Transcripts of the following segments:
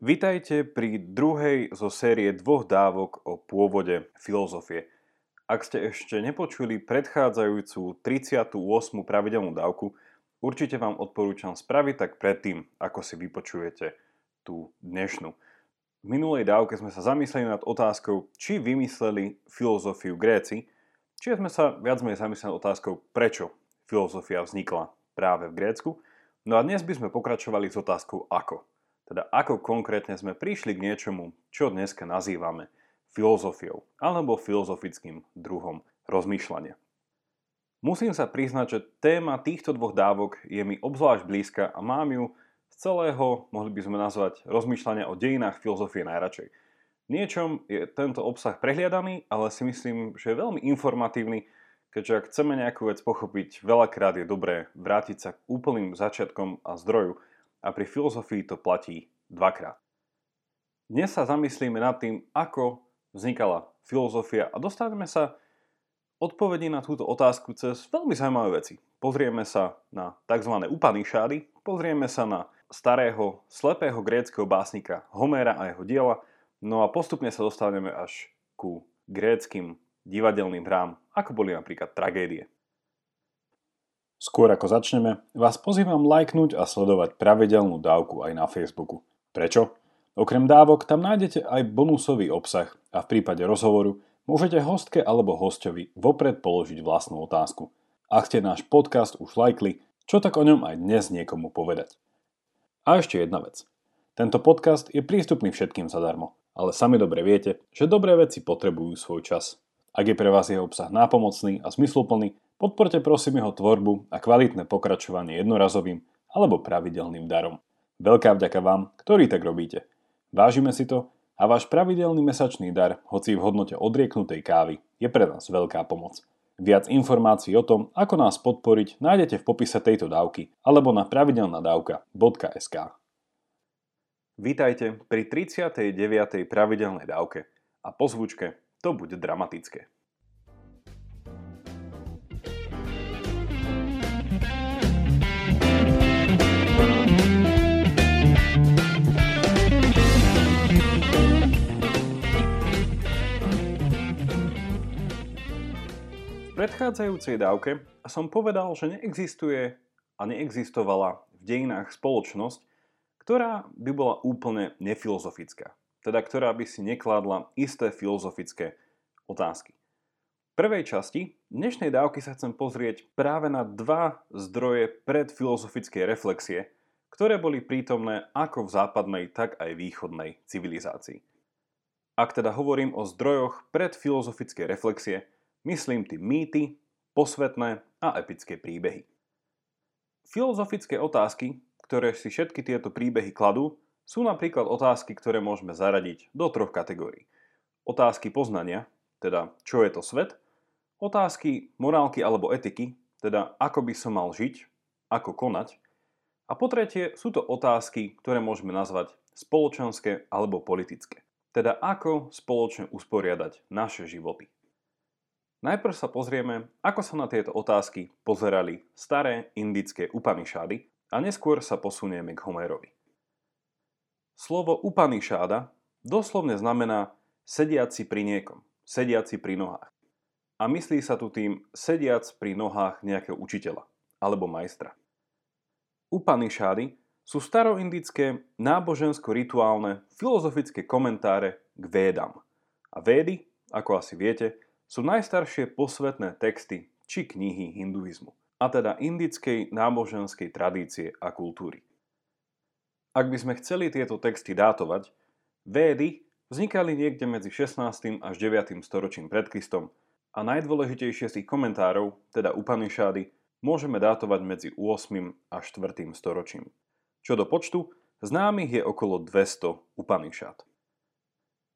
Vitajte pri druhej zo série dvoch dávok o pôvode filozofie. Ak ste ešte nepočuli predchádzajúcu 38. pravidelnú dávku, určite vám odporúčam spraviť tak predtým, ako si vypočujete tú dnešnú. V minulej dávke sme sa zamysleli nad otázkou, či vymysleli filozofiu Gréci, či sme sa viac menej zamysleli nad otázkou, prečo filozofia vznikla práve v Grécku. No a dnes by sme pokračovali s otázkou ako. Teda ako konkrétne sme prišli k niečomu, čo dneska nazývame filozofiou alebo filozofickým druhom rozmýšľania. Musím sa priznať, že téma týchto dvoch dávok je mi obzvlášť blízka a mám ju z celého, mohli by sme nazvať, rozmýšľania o dejinách filozofie najradšej. Niečom je tento obsah prehliadaný, ale si myslím, že je veľmi informatívny, keďže ak chceme nejakú vec pochopiť, veľakrát je dobré vrátiť sa k úplným začiatkom a zdroju, a pri filozofii to platí dvakrát. Dnes sa zamyslíme nad tým, ako vznikala filozofia a dostaneme sa odpovedi na túto otázku cez veľmi zaujímavé veci. Pozrieme sa na tzv. Upanishady, pozrieme sa na starého, slepého gréckého básnika Homéra a jeho diela, no a postupne sa dostaneme až ku gréckým divadelným hrám, ako boli napríklad tragédie. Skôr ako začneme, vás pozývam lajknúť a sledovať pravidelnú dávku aj na Facebooku. Prečo? Okrem dávok tam nájdete aj bonusový obsah a v prípade rozhovoru môžete hostke alebo hostovi vopred položiť vlastnú otázku. Ak ste náš podcast už lajkli, čo tak o ňom aj dnes niekomu povedať. A ešte jedna vec. Tento podcast je prístupný všetkým zadarmo, ale sami dobre viete, že dobré veci potrebujú svoj čas. Ak je pre vás jeho obsah nápomocný a zmysluplný, Podporte prosím jeho tvorbu a kvalitné pokračovanie jednorazovým alebo pravidelným darom. Veľká vďaka vám, ktorí tak robíte. Vážime si to a váš pravidelný mesačný dar, hoci v hodnote odrieknutej kávy, je pre nás veľká pomoc. Viac informácií o tom, ako nás podporiť, nájdete v popise tejto dávky alebo na pravidelnadavka.sk. Vítajte pri 39. pravidelnej dávke a po zvučke to bude dramatické. Predchádzajúcej dávke som povedal, že neexistuje a neexistovala v dejinách spoločnosť, ktorá by bola úplne nefilozofická. Teda ktorá by si nekladla isté filozofické otázky. V prvej časti dnešnej dávky sa chcem pozrieť práve na dva zdroje predfilozofickej reflexie, ktoré boli prítomné ako v západnej, tak aj východnej civilizácii. Ak teda hovorím o zdrojoch predfilozofickej reflexie, Myslím tým mýty, posvetné a epické príbehy. Filozofické otázky, ktoré si všetky tieto príbehy kladú, sú napríklad otázky, ktoré môžeme zaradiť do troch kategórií. Otázky poznania, teda čo je to svet, otázky morálky alebo etiky, teda ako by som mal žiť, ako konať, a po tretie sú to otázky, ktoré môžeme nazvať spoločenské alebo politické, teda ako spoločne usporiadať naše životy. Najprv sa pozrieme, ako sa na tieto otázky pozerali staré indické Upanishady a neskôr sa posunieme k Homérovi. Slovo Upanishada doslovne znamená sediaci pri niekom, sediaci pri nohách. A myslí sa tu tým sediac pri nohách nejakého učiteľa alebo majstra. Upanishady sú staroindické nábožensko-rituálne filozofické komentáre k védam. A védy, ako asi viete, sú najstaršie posvetné texty či knihy hinduizmu, a teda indickej náboženskej tradície a kultúry. Ak by sme chceli tieto texty dátovať, védy vznikali niekde medzi 16. až 9. storočím pred Kristom a najdôležitejšie z ich komentárov, teda Upanishady, môžeme dátovať medzi 8. a 4. storočím. Čo do počtu, známych je okolo 200 Upanishad.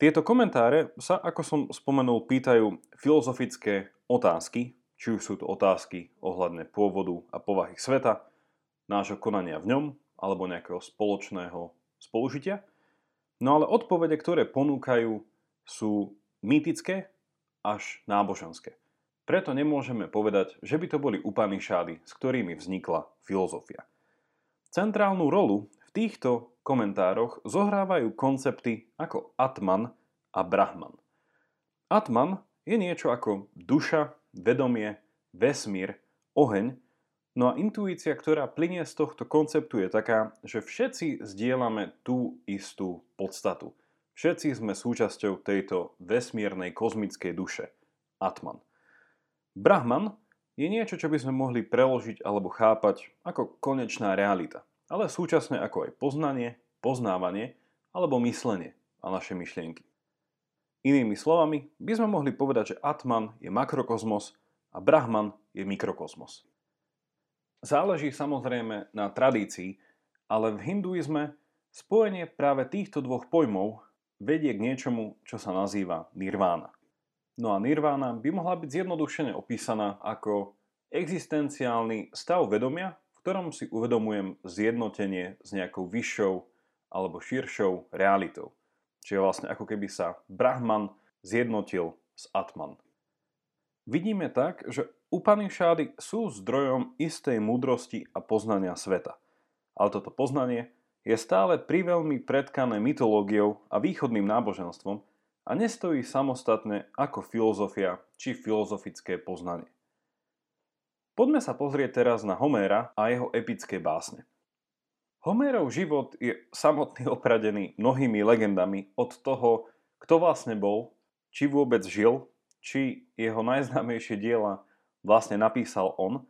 Tieto komentáre sa, ako som spomenul, pýtajú filozofické otázky, či už sú to otázky ohľadne pôvodu a povahy sveta, nášho konania v ňom, alebo nejakého spoločného spolužitia. No ale odpovede, ktoré ponúkajú, sú mýtické až náboženské. Preto nemôžeme povedať, že by to boli Upanishady, s ktorými vznikla filozofia. Centrálnu rolu v týchto komentároch zohrávajú koncepty ako Atman a Brahman. Atman je niečo ako duša, vedomie, vesmír, oheň, no a intuícia, ktorá plinie z tohto konceptu je taká, že všetci zdieľame tú istú podstatu. Všetci sme súčasťou tejto vesmírnej kozmickej duše. Atman. Brahman je niečo, čo by sme mohli preložiť alebo chápať ako konečná realita, ale súčasne ako aj poznanie, poznávanie alebo myslenie a naše myšlienky. Inými slovami by sme mohli povedať, že Atman je makrokozmos a Brahman je mikrokozmos. Záleží samozrejme na tradícii, ale v hinduizme spojenie práve týchto dvoch pojmov vedie k niečomu, čo sa nazýva nirvána. No a nirvána by mohla byť zjednodušene opísaná ako existenciálny stav vedomia, ktorom si uvedomujem zjednotenie s nejakou vyššou alebo širšou realitou. Čiže vlastne ako keby sa Brahman zjednotil s Atman. Vidíme tak, že Upanishady sú zdrojom istej múdrosti a poznania sveta. Ale toto poznanie je stále priveľmi predkané mytológiou a východným náboženstvom a nestojí samostatne ako filozofia či filozofické poznanie. Poďme sa pozrieť teraz na Homéra a jeho epické básne. Homérov život je samotný opradený mnohými legendami od toho, kto vlastne bol, či vôbec žil, či jeho najznámejšie diela vlastne napísal on,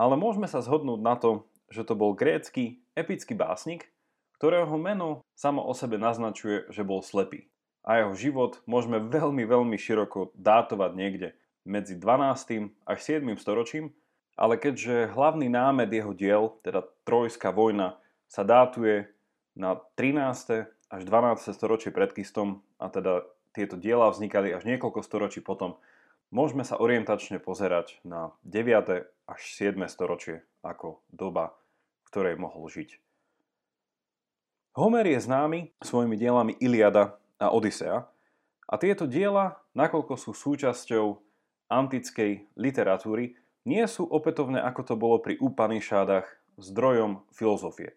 ale môžeme sa zhodnúť na to, že to bol grécky epický básnik, ktorého meno samo o sebe naznačuje, že bol slepý. A jeho život môžeme veľmi, veľmi široko dátovať niekde medzi 12. až 7. storočím, ale keďže hlavný námed jeho diel, teda Trojská vojna, sa dátuje na 13. až 12. storočie pred Kristom a teda tieto diela vznikali až niekoľko storočí potom, môžeme sa orientačne pozerať na 9. až 7. storočie ako doba, v ktorej mohol žiť. Homer je známy svojimi dielami Iliada a Odisea a tieto diela, nakoľko sú súčasťou antickej literatúry, nie sú opätovne ako to bolo pri Upanishadách zdrojom filozofie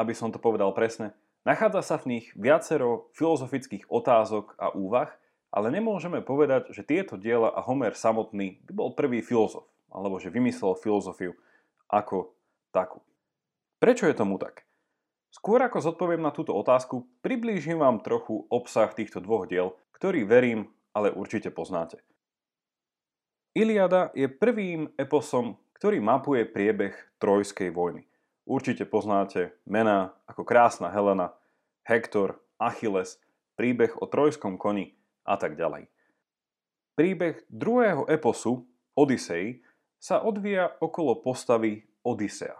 aby som to povedal presne, nachádza sa v nich viacero filozofických otázok a úvah, ale nemôžeme povedať, že tieto diela a Homer samotný by bol prvý filozof, alebo že vymyslel filozofiu ako takú. Prečo je tomu tak? Skôr ako zodpoviem na túto otázku, priblížim vám trochu obsah týchto dvoch diel, ktorý verím, ale určite poznáte. Iliada je prvým eposom, ktorý mapuje priebeh Trojskej vojny. Určite poznáte mená ako Krásna Helena, Hektor, Achilles, príbeh o trojskom koni a tak ďalej. Príbeh druhého eposu, Odisei, sa odvíja okolo postavy Odisea.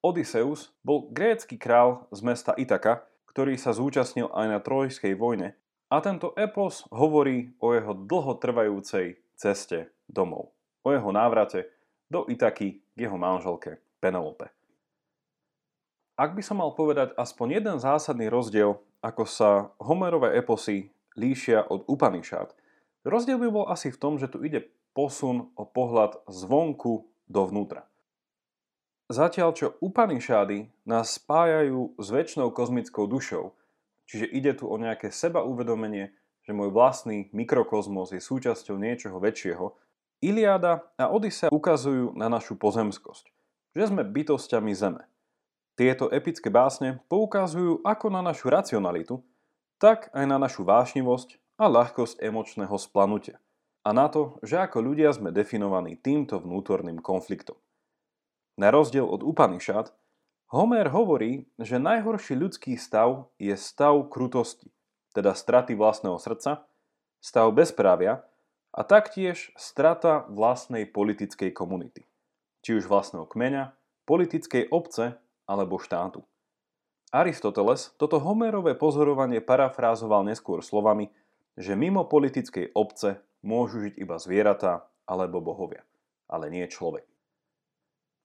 Odysseus bol grécky král z mesta Itaka, ktorý sa zúčastnil aj na trojskej vojne a tento epos hovorí o jeho dlhotrvajúcej ceste domov, o jeho návrate do Itaky k jeho manželke Penelope. Ak by som mal povedať aspoň jeden zásadný rozdiel, ako sa Homerové eposy líšia od Upanishad, rozdiel by bol asi v tom, že tu ide posun o pohľad zvonku dovnútra. Zatiaľ čo Upanishady nás spájajú s väčšnou kozmickou dušou, čiže ide tu o nejaké seba uvedomenie, že môj vlastný mikrokozmos je súčasťou niečoho väčšieho, Iliáda a Odisea ukazujú na našu pozemskosť, že sme bytostiami Zeme – tieto epické básne poukazujú ako na našu racionalitu, tak aj na našu vášnivosť a ľahkosť emočného splanutia. A na to, že ako ľudia sme definovaní týmto vnútorným konfliktom. Na rozdiel od Upanishad, Homer hovorí, že najhorší ľudský stav je stav krutosti, teda straty vlastného srdca, stav bezprávia a taktiež strata vlastnej politickej komunity, či už vlastného kmeňa, politickej obce alebo štátu. Aristoteles toto Homerové pozorovanie parafrázoval neskôr slovami, že mimo politickej obce môžu žiť iba zvieratá alebo bohovia, ale nie človek.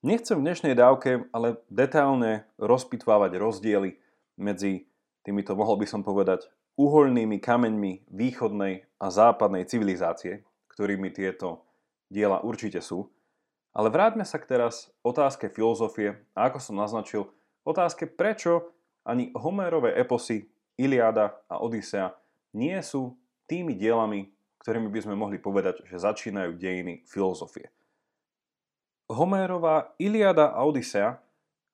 Nechcem v dnešnej dávke ale detailne rozpitvávať rozdiely medzi týmito, mohol by som povedať, uholnými kameňmi východnej a západnej civilizácie, ktorými tieto diela určite sú, ale vráťme sa k teraz otázke filozofie a ako som naznačil, otázke, prečo ani Homérové eposy Iliada a Odisea nie sú tými dielami, ktorými by sme mohli povedať, že začínajú dejiny filozofie. Homérova Iliada a Odisea,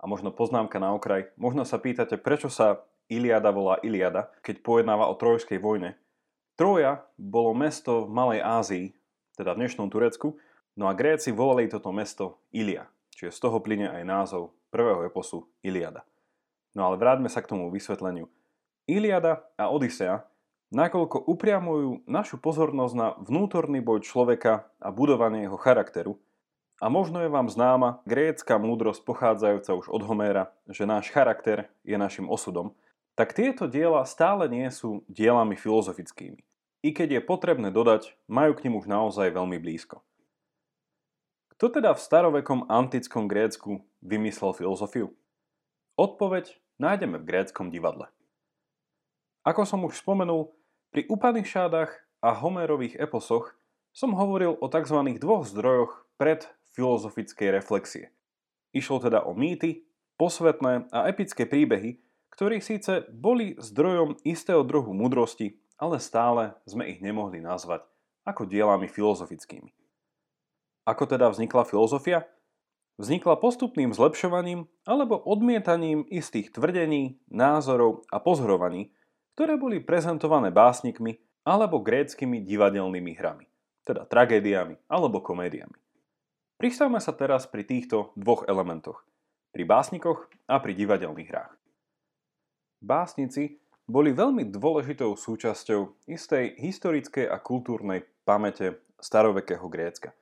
a možno poznámka na okraj, možno sa pýtate, prečo sa Iliada volá Iliada, keď pojednáva o Trojskej vojne. Troja bolo mesto v Malej Ázii, teda v dnešnom Turecku, no a Gréci volali toto mesto Ilia, čiže z toho plyne aj názov prvého eposu Iliada. No ale vráťme sa k tomu vysvetleniu. Iliada a Odisea nakoľko upriamujú našu pozornosť na vnútorný boj človeka a budovanie jeho charakteru, a možno je vám známa grécka múdrosť pochádzajúca už od Homéra, že náš charakter je našim osudom, tak tieto diela stále nie sú dielami filozofickými. I keď je potrebné dodať, majú k nim už naozaj veľmi blízko. Kto teda v starovekom antickom Grécku vymyslel filozofiu? Odpoveď nájdeme v gréckom divadle. Ako som už spomenul, pri Upanishádach a Homérových eposoch som hovoril o tzv. dvoch zdrojoch pred filozofickej reflexie. Išlo teda o mýty, posvetné a epické príbehy, ktorí síce boli zdrojom istého druhu múdrosti, ale stále sme ich nemohli nazvať ako dielami filozofickými. Ako teda vznikla filozofia? Vznikla postupným zlepšovaním alebo odmietaním istých tvrdení, názorov a pozorovaní, ktoré boli prezentované básnikmi alebo gréckými divadelnými hrami, teda tragédiami alebo komédiami. Pristavme sa teraz pri týchto dvoch elementoch. Pri básnikoch a pri divadelných hrách. Básnici boli veľmi dôležitou súčasťou istej historickej a kultúrnej pamäte starovekého Grécka.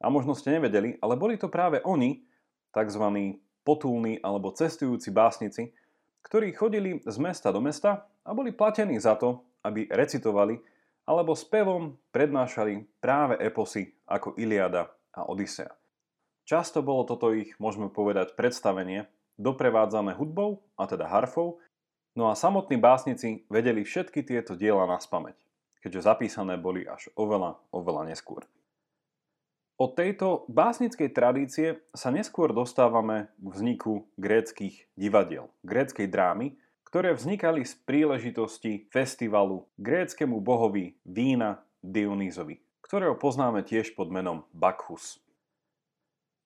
A možno ste nevedeli, ale boli to práve oni, tzv. potulní alebo cestujúci básnici, ktorí chodili z mesta do mesta a boli platení za to, aby recitovali alebo spevom prednášali práve eposy ako Iliada a Odisea. Často bolo toto ich, môžeme povedať, predstavenie, doprevádzané hudbou, a teda harfou, no a samotní básnici vedeli všetky tieto diela na spameť, keďže zapísané boli až oveľa, oveľa neskôr. Od tejto básnickej tradície sa neskôr dostávame k vzniku gréckých divadiel, gréckej drámy, ktoré vznikali z príležitosti festivalu gréckému bohovi vína Dionýzovi ktorého poznáme tiež pod menom Bacchus.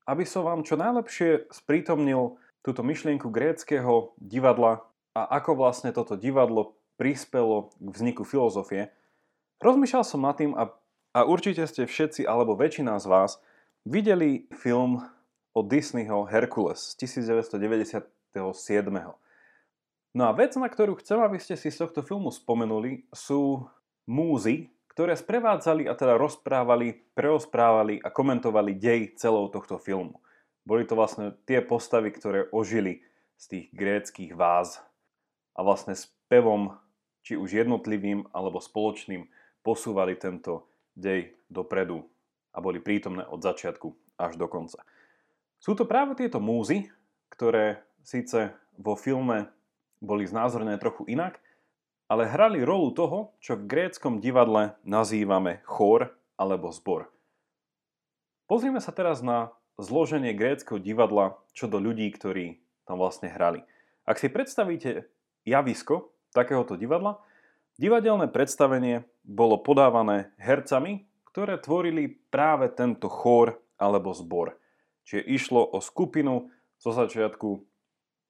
Aby som vám čo najlepšie sprítomnil túto myšlienku gréckého divadla a ako vlastne toto divadlo prispelo k vzniku filozofie, rozmýšľal som nad tým a, a určite ste všetci alebo väčšina z vás videli film od Disneyho Hercules z 1997. No a vec, na ktorú chcem, aby ste si z tohto filmu spomenuli, sú múzy, ktoré sprevádzali a teda rozprávali, preosprávali a komentovali dej celou tohto filmu. Boli to vlastne tie postavy, ktoré ožili z tých gréckých váz a vlastne spevom, či už jednotlivým alebo spoločným, posúvali tento dej dopredu a boli prítomné od začiatku až do konca. Sú to práve tieto múzy, ktoré síce vo filme boli znázornené trochu inak, ale hrali rolu toho, čo v gréckom divadle nazývame chór alebo zbor. Pozrieme sa teraz na zloženie gréckého divadla čo do ľudí, ktorí tam vlastne hrali. Ak si predstavíte javisko takéhoto divadla, divadelné predstavenie bolo podávané hercami, ktoré tvorili práve tento chór alebo zbor. Čiže išlo o skupinu, zo začiatku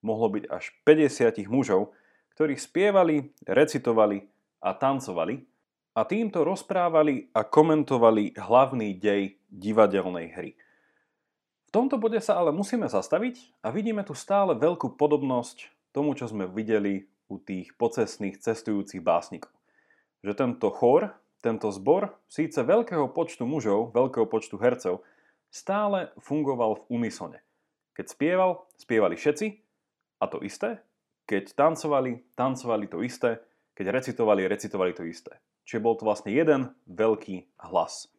mohlo byť až 50 mužov, ktorí spievali, recitovali a tancovali a týmto rozprávali a komentovali hlavný dej divadelnej hry. V tomto bode sa ale musíme zastaviť a vidíme tu stále veľkú podobnosť tomu, čo sme videli u tých pocestných cestujúcich básnikov. Že tento chór, tento zbor, síce veľkého počtu mužov, veľkého počtu hercov, stále fungoval v unisone. Keď spieval, spievali všetci a to isté, keď tancovali, tancovali to isté, keď recitovali, recitovali to isté. Čiže bol to vlastne jeden veľký hlas.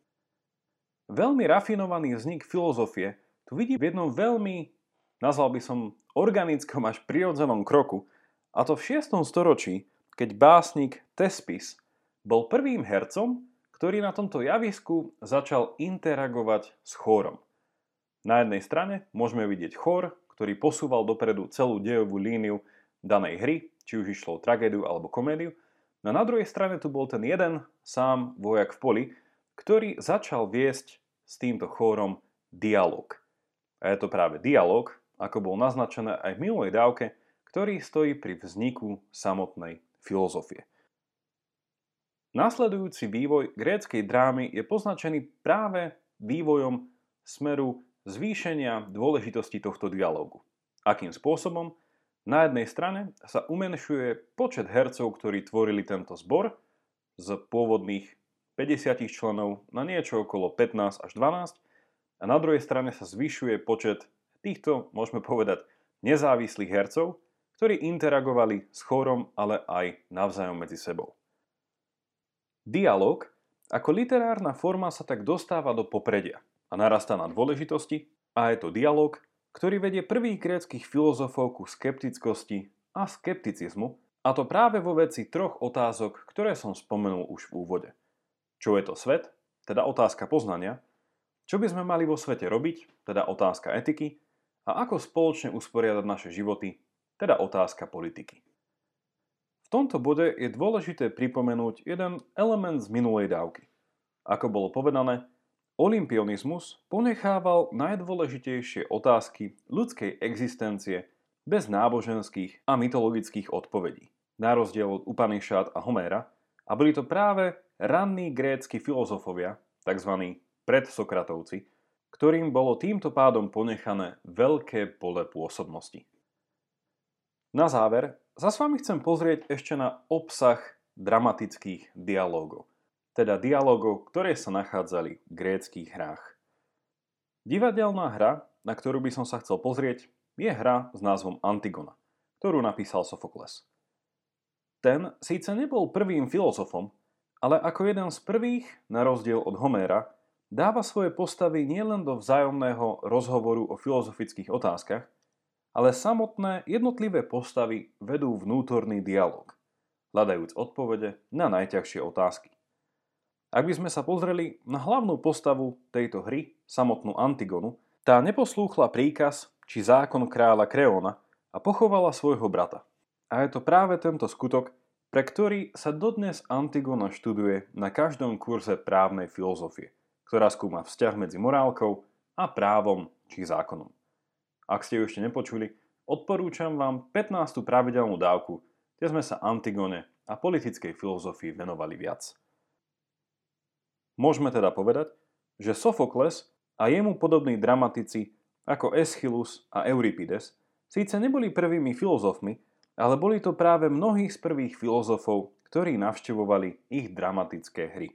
Veľmi rafinovaný vznik filozofie tu vidí v jednom veľmi, nazval by som, organickom až prirodzenom kroku, a to v 6. storočí, keď básnik Tespis bol prvým hercom, ktorý na tomto javisku začal interagovať s chórom. Na jednej strane môžeme vidieť chór, ktorý posúval dopredu celú dejovú líniu danej hry, či už išlo o tragédiu alebo komédiu. No na druhej strane tu bol ten jeden sám vojak v poli, ktorý začal viesť s týmto chórom dialog. A je to práve dialog, ako bol naznačené aj v minulej dávke, ktorý stojí pri vzniku samotnej filozofie. Následujúci vývoj gréckej drámy je poznačený práve vývojom smeru zvýšenia dôležitosti tohto dialógu. Akým spôsobom? Na jednej strane sa umenšuje počet hercov, ktorí tvorili tento zbor z pôvodných 50 členov na niečo okolo 15 až 12 a na druhej strane sa zvyšuje počet týchto, môžeme povedať, nezávislých hercov, ktorí interagovali s chórom, ale aj navzájom medzi sebou. Dialóg ako literárna forma sa tak dostáva do popredia a narastá na dôležitosti a je to dialog, ktorý vedie prvých gréckých filozofov ku skeptickosti a skepticizmu, a to práve vo veci troch otázok, ktoré som spomenul už v úvode. Čo je to svet, teda otázka poznania, čo by sme mali vo svete robiť, teda otázka etiky, a ako spoločne usporiadať naše životy, teda otázka politiky. V tomto bode je dôležité pripomenúť jeden element z minulej dávky. Ako bolo povedané, olimpionizmus ponechával najdôležitejšie otázky ľudskej existencie bez náboženských a mytologických odpovedí, na rozdiel od Upanishad a Homéra, a boli to práve ranní grécky filozofovia, tzv. predsokratovci, ktorým bolo týmto pádom ponechané veľké pole pôsobnosti. Na záver sa s vami chcem pozrieť ešte na obsah dramatických dialógov, teda dialógov, ktoré sa nachádzali v gréckých hrách. Divadelná hra, na ktorú by som sa chcel pozrieť, je hra s názvom Antigona, ktorú napísal Sofokles. Ten síce nebol prvým filozofom, ale ako jeden z prvých, na rozdiel od Homéra, dáva svoje postavy nielen do vzájomného rozhovoru o filozofických otázkach, ale samotné jednotlivé postavy vedú vnútorný dialog, hľadajúc odpovede na najťažšie otázky. Ak by sme sa pozreli na hlavnú postavu tejto hry, samotnú Antigonu, tá neposlúchla príkaz či zákon kráľa Kreona a pochovala svojho brata. A je to práve tento skutok, pre ktorý sa dodnes Antigona študuje na každom kurze právnej filozofie, ktorá skúma vzťah medzi morálkou a právom či zákonom. Ak ste ju ešte nepočuli, odporúčam vám 15. pravidelnú dávku, kde sme sa Antigone a politickej filozofii venovali viac. Môžeme teda povedať, že Sofokles a jemu podobní dramatici ako Eschylus a Euripides síce neboli prvými filozofmi, ale boli to práve mnohí z prvých filozofov, ktorí navštevovali ich dramatické hry.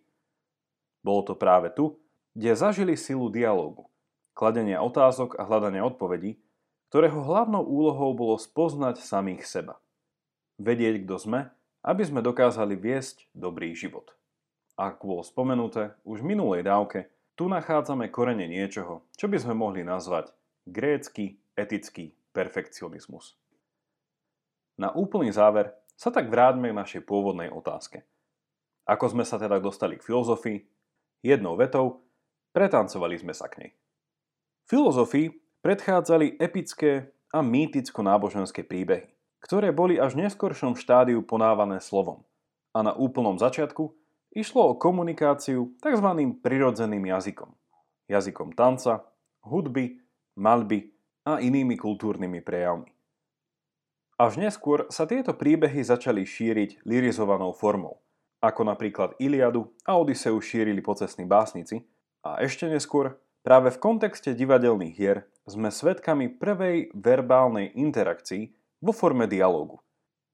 Bolo to práve tu, kde zažili silu dialógu kladenia otázok a hľadania odpovedí, ktorého hlavnou úlohou bolo spoznať samých seba. Vedieť, kto sme, aby sme dokázali viesť dobrý život. Ako bolo spomenuté už v minulej dávke, tu nachádzame korene niečoho, čo by sme mohli nazvať grécky etický perfekcionizmus. Na úplný záver sa tak vráťme k našej pôvodnej otázke. Ako sme sa teda dostali k filozofii? Jednou vetou, pretancovali sme sa k nej. Filozofii predchádzali epické a mýticko-náboženské príbehy, ktoré boli až v neskoršom štádiu ponávané slovom. A na úplnom začiatku išlo o komunikáciu tzv. prirodzeným jazykom. Jazykom tanca, hudby, malby a inými kultúrnymi prejavmi. Až neskôr sa tieto príbehy začali šíriť lirizovanou formou, ako napríklad Iliadu a Odiseu šírili pocestní básnici, a ešte neskôr Práve v kontexte divadelných hier sme svedkami prvej verbálnej interakcii vo forme dialógu,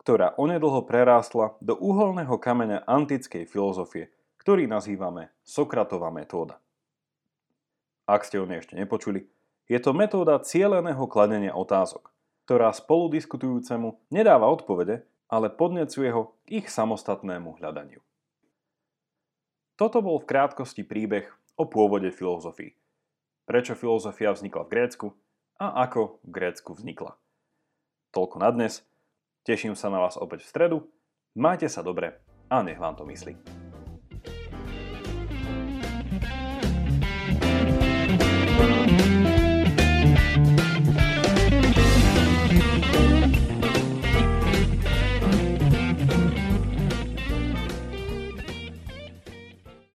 ktorá onedlho prerástla do uholného kameňa antickej filozofie, ktorý nazývame Sokratová metóda. Ak ste o nej ešte nepočuli, je to metóda cieleného kladenia otázok, ktorá spoludiskutujúcemu nedáva odpovede, ale podnecuje ho k ich samostatnému hľadaniu. Toto bol v krátkosti príbeh o pôvode filozofii prečo filozofia vznikla v Grécku a ako v Grécku vznikla. Toľko na dnes. Teším sa na vás opäť v stredu. Majte sa dobre a nech vám to myslí.